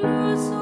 Si le